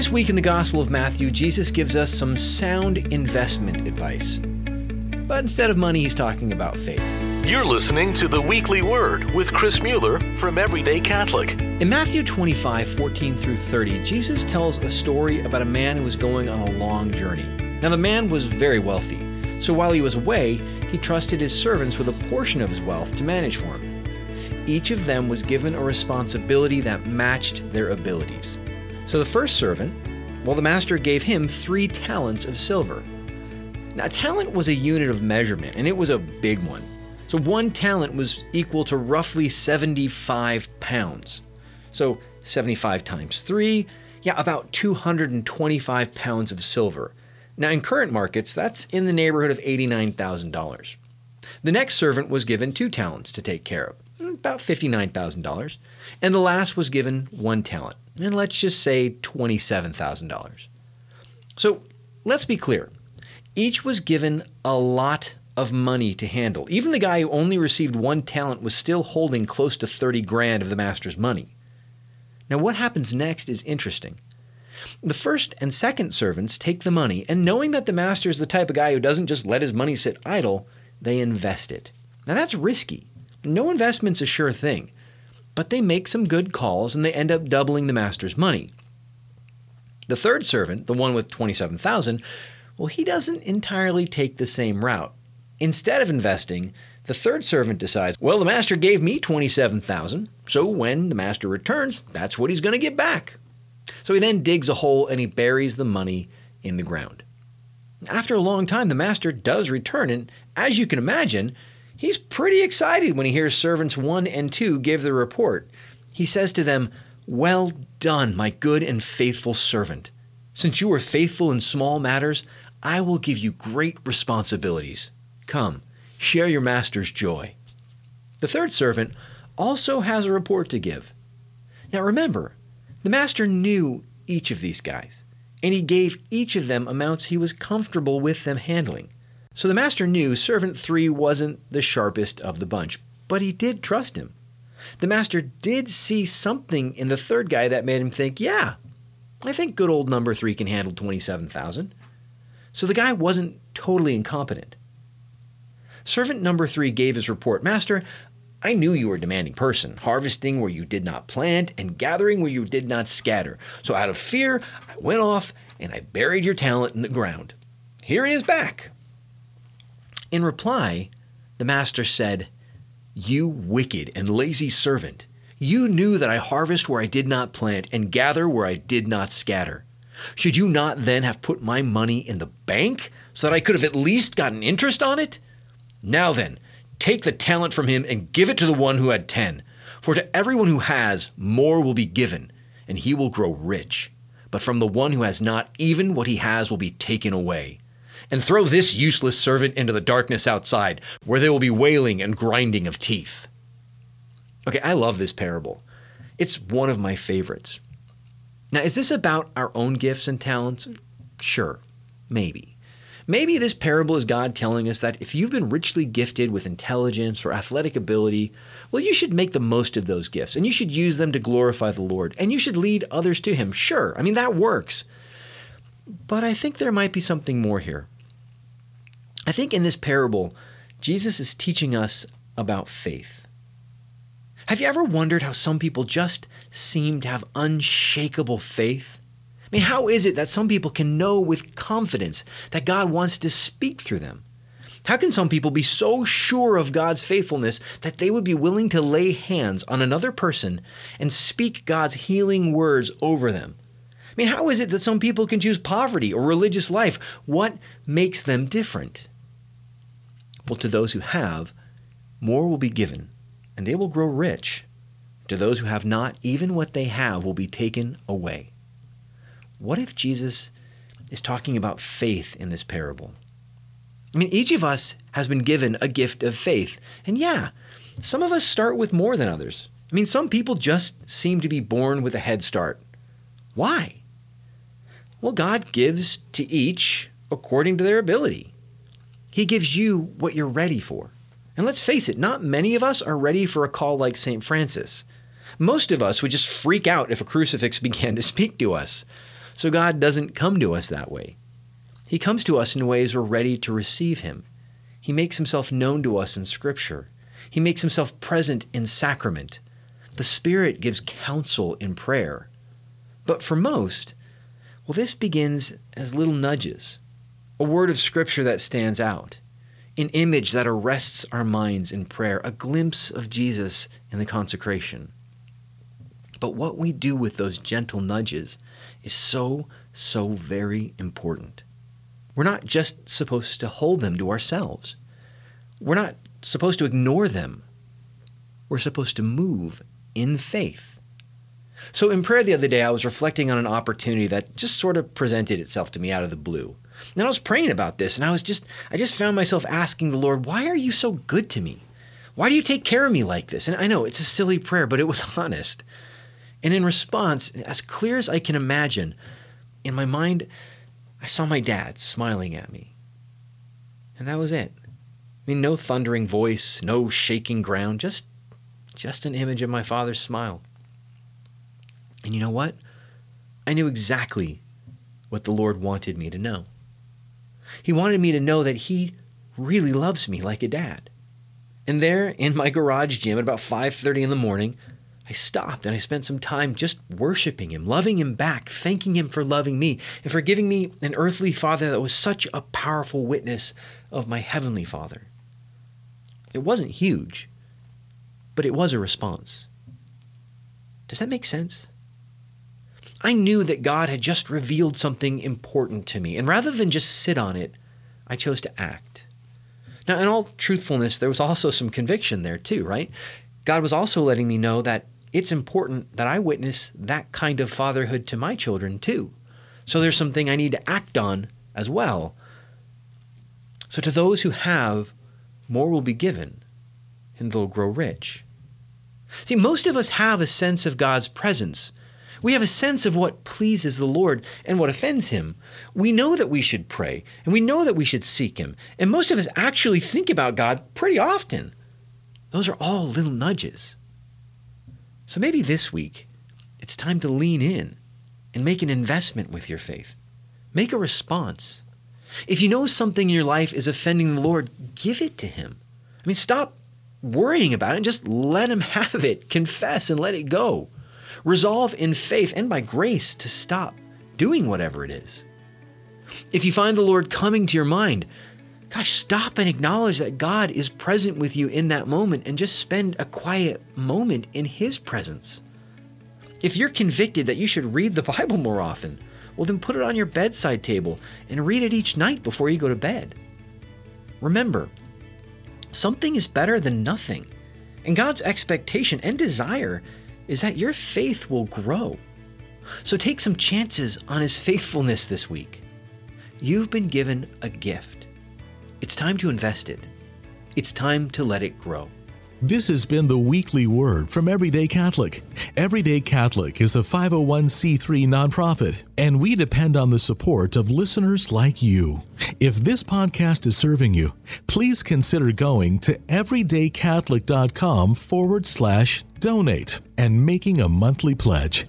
This week in the Gospel of Matthew, Jesus gives us some sound investment advice. But instead of money, he's talking about faith. You're listening to the Weekly Word with Chris Mueller from Everyday Catholic. In Matthew 25, 14 through 30, Jesus tells a story about a man who was going on a long journey. Now, the man was very wealthy, so while he was away, he trusted his servants with a portion of his wealth to manage for him. Each of them was given a responsibility that matched their abilities. So the first servant, well, the master gave him three talents of silver. Now, talent was a unit of measurement, and it was a big one. So one talent was equal to roughly 75 pounds. So 75 times 3, yeah, about 225 pounds of silver. Now, in current markets, that's in the neighborhood of $89,000. The next servant was given two talents to take care of, about $59,000. And the last was given one talent, and let's just say $27,000. So let's be clear. Each was given a lot of money to handle. Even the guy who only received one talent was still holding close to 30 grand of the master's money. Now, what happens next is interesting. The first and second servants take the money, and knowing that the master is the type of guy who doesn't just let his money sit idle, they invest it. Now, that's risky. No investment's a sure thing, but they make some good calls and they end up doubling the master's money. The third servant, the one with 27,000, well, he doesn't entirely take the same route. Instead of investing, the third servant decides, well, the master gave me 27,000, so when the master returns, that's what he's going to get back. So he then digs a hole and he buries the money in the ground. After a long time, the master does return, and as you can imagine, he's pretty excited when he hears servants 1 and 2 give the report. He says to them, Well done, my good and faithful servant. Since you were faithful in small matters, I will give you great responsibilities. Come, share your master's joy. The third servant also has a report to give. Now remember, the master knew each of these guys, and he gave each of them amounts he was comfortable with them handling. So the master knew servant three wasn't the sharpest of the bunch, but he did trust him. The master did see something in the third guy that made him think, yeah, I think good old number three can handle 27,000. So the guy wasn't totally incompetent. Servant number three gave his report Master, I knew you were a demanding person, harvesting where you did not plant and gathering where you did not scatter. So out of fear, I went off and I buried your talent in the ground. Here it is back. In reply, the master said, You wicked and lazy servant, you knew that I harvest where I did not plant and gather where I did not scatter. Should you not then have put my money in the bank so that I could have at least gotten interest on it? Now then, take the talent from him and give it to the one who had ten. For to everyone who has, more will be given, and he will grow rich. But from the one who has not, even what he has will be taken away. And throw this useless servant into the darkness outside, where there will be wailing and grinding of teeth. Okay, I love this parable. It's one of my favorites. Now, is this about our own gifts and talents? Sure, maybe. Maybe this parable is God telling us that if you've been richly gifted with intelligence or athletic ability, well, you should make the most of those gifts and you should use them to glorify the Lord and you should lead others to Him. Sure, I mean, that works. But I think there might be something more here. I think in this parable, Jesus is teaching us about faith. Have you ever wondered how some people just seem to have unshakable faith? I mean, how is it that some people can know with confidence that God wants to speak through them? How can some people be so sure of God's faithfulness that they would be willing to lay hands on another person and speak God's healing words over them? I mean, how is it that some people can choose poverty or religious life? What makes them different? To those who have, more will be given, and they will grow rich. To those who have not, even what they have will be taken away. What if Jesus is talking about faith in this parable? I mean, each of us has been given a gift of faith. And yeah, some of us start with more than others. I mean, some people just seem to be born with a head start. Why? Well, God gives to each according to their ability. He gives you what you're ready for. And let's face it, not many of us are ready for a call like St. Francis. Most of us would just freak out if a crucifix began to speak to us. So God doesn't come to us that way. He comes to us in ways we're ready to receive Him. He makes Himself known to us in Scripture. He makes Himself present in sacrament. The Spirit gives counsel in prayer. But for most, well, this begins as little nudges, a word of Scripture that stands out, an image that arrests our minds in prayer, a glimpse of Jesus in the consecration. But what we do with those gentle nudges is so, so very important. We're not just supposed to hold them to ourselves. We're not supposed to ignore them. We're supposed to move in faith. So, in prayer the other day, I was reflecting on an opportunity that just sort of presented itself to me out of the blue. And I was praying about this, and I was just, I just found myself asking the Lord, Why are you so good to me? Why do you take care of me like this? And I know it's a silly prayer, but it was honest. And in response, as clear as I can imagine, in my mind, I saw my dad smiling at me. And that was it. I mean, no thundering voice, no shaking ground, just just an image of my father's smile. And you know what? I knew exactly what the Lord wanted me to know. He wanted me to know that he really loves me like a dad. And there in my garage gym at about 5:30 in the morning, I stopped and I spent some time just worshiping him, loving him back, thanking him for loving me, and for giving me an earthly father that was such a powerful witness of my heavenly father. It wasn't huge, but it was a response. Does that make sense? I knew that God had just revealed something important to me, and rather than just sit on it, I chose to act. Now, in all truthfulness, there was also some conviction there, too, right? God was also letting me know that it's important that I witness that kind of fatherhood to my children too. So there's something I need to act on as well. So to those who have, more will be given, and they'll grow rich. See, most of us have a sense of God's presence. We have a sense of what pleases the Lord and what offends Him. We know that we should pray, and we know that we should seek Him. And most of us actually think about God pretty often. Those are all little nudges. So maybe this week, it's time to lean in and make an investment with your faith. Make a response. If you know something in your life is offending the Lord, give it to Him. I mean, stop worrying about it and just let Him have it. Confess and let it go. Resolve in faith and by grace to stop doing whatever it is. If you find the Lord coming to your mind, gosh, stop and acknowledge that God is present with you in that moment and just spend a quiet moment in His presence. If you're convicted that you should read the Bible more often, well, then put it on your bedside table and read it each night before you go to bed. Remember, something is better than nothing, and God's expectation and desire is that your faith will grow. So take some chances on His faithfulness this week. You've been given a gift. It's time to invest it. It's time to let it grow. This has been the weekly word from Everyday Catholic. Everyday Catholic is a 501c3 nonprofit, and we depend on the support of listeners like you. If this podcast is serving you, please consider going to everydaycatholic.com forward slash donate and making a monthly pledge.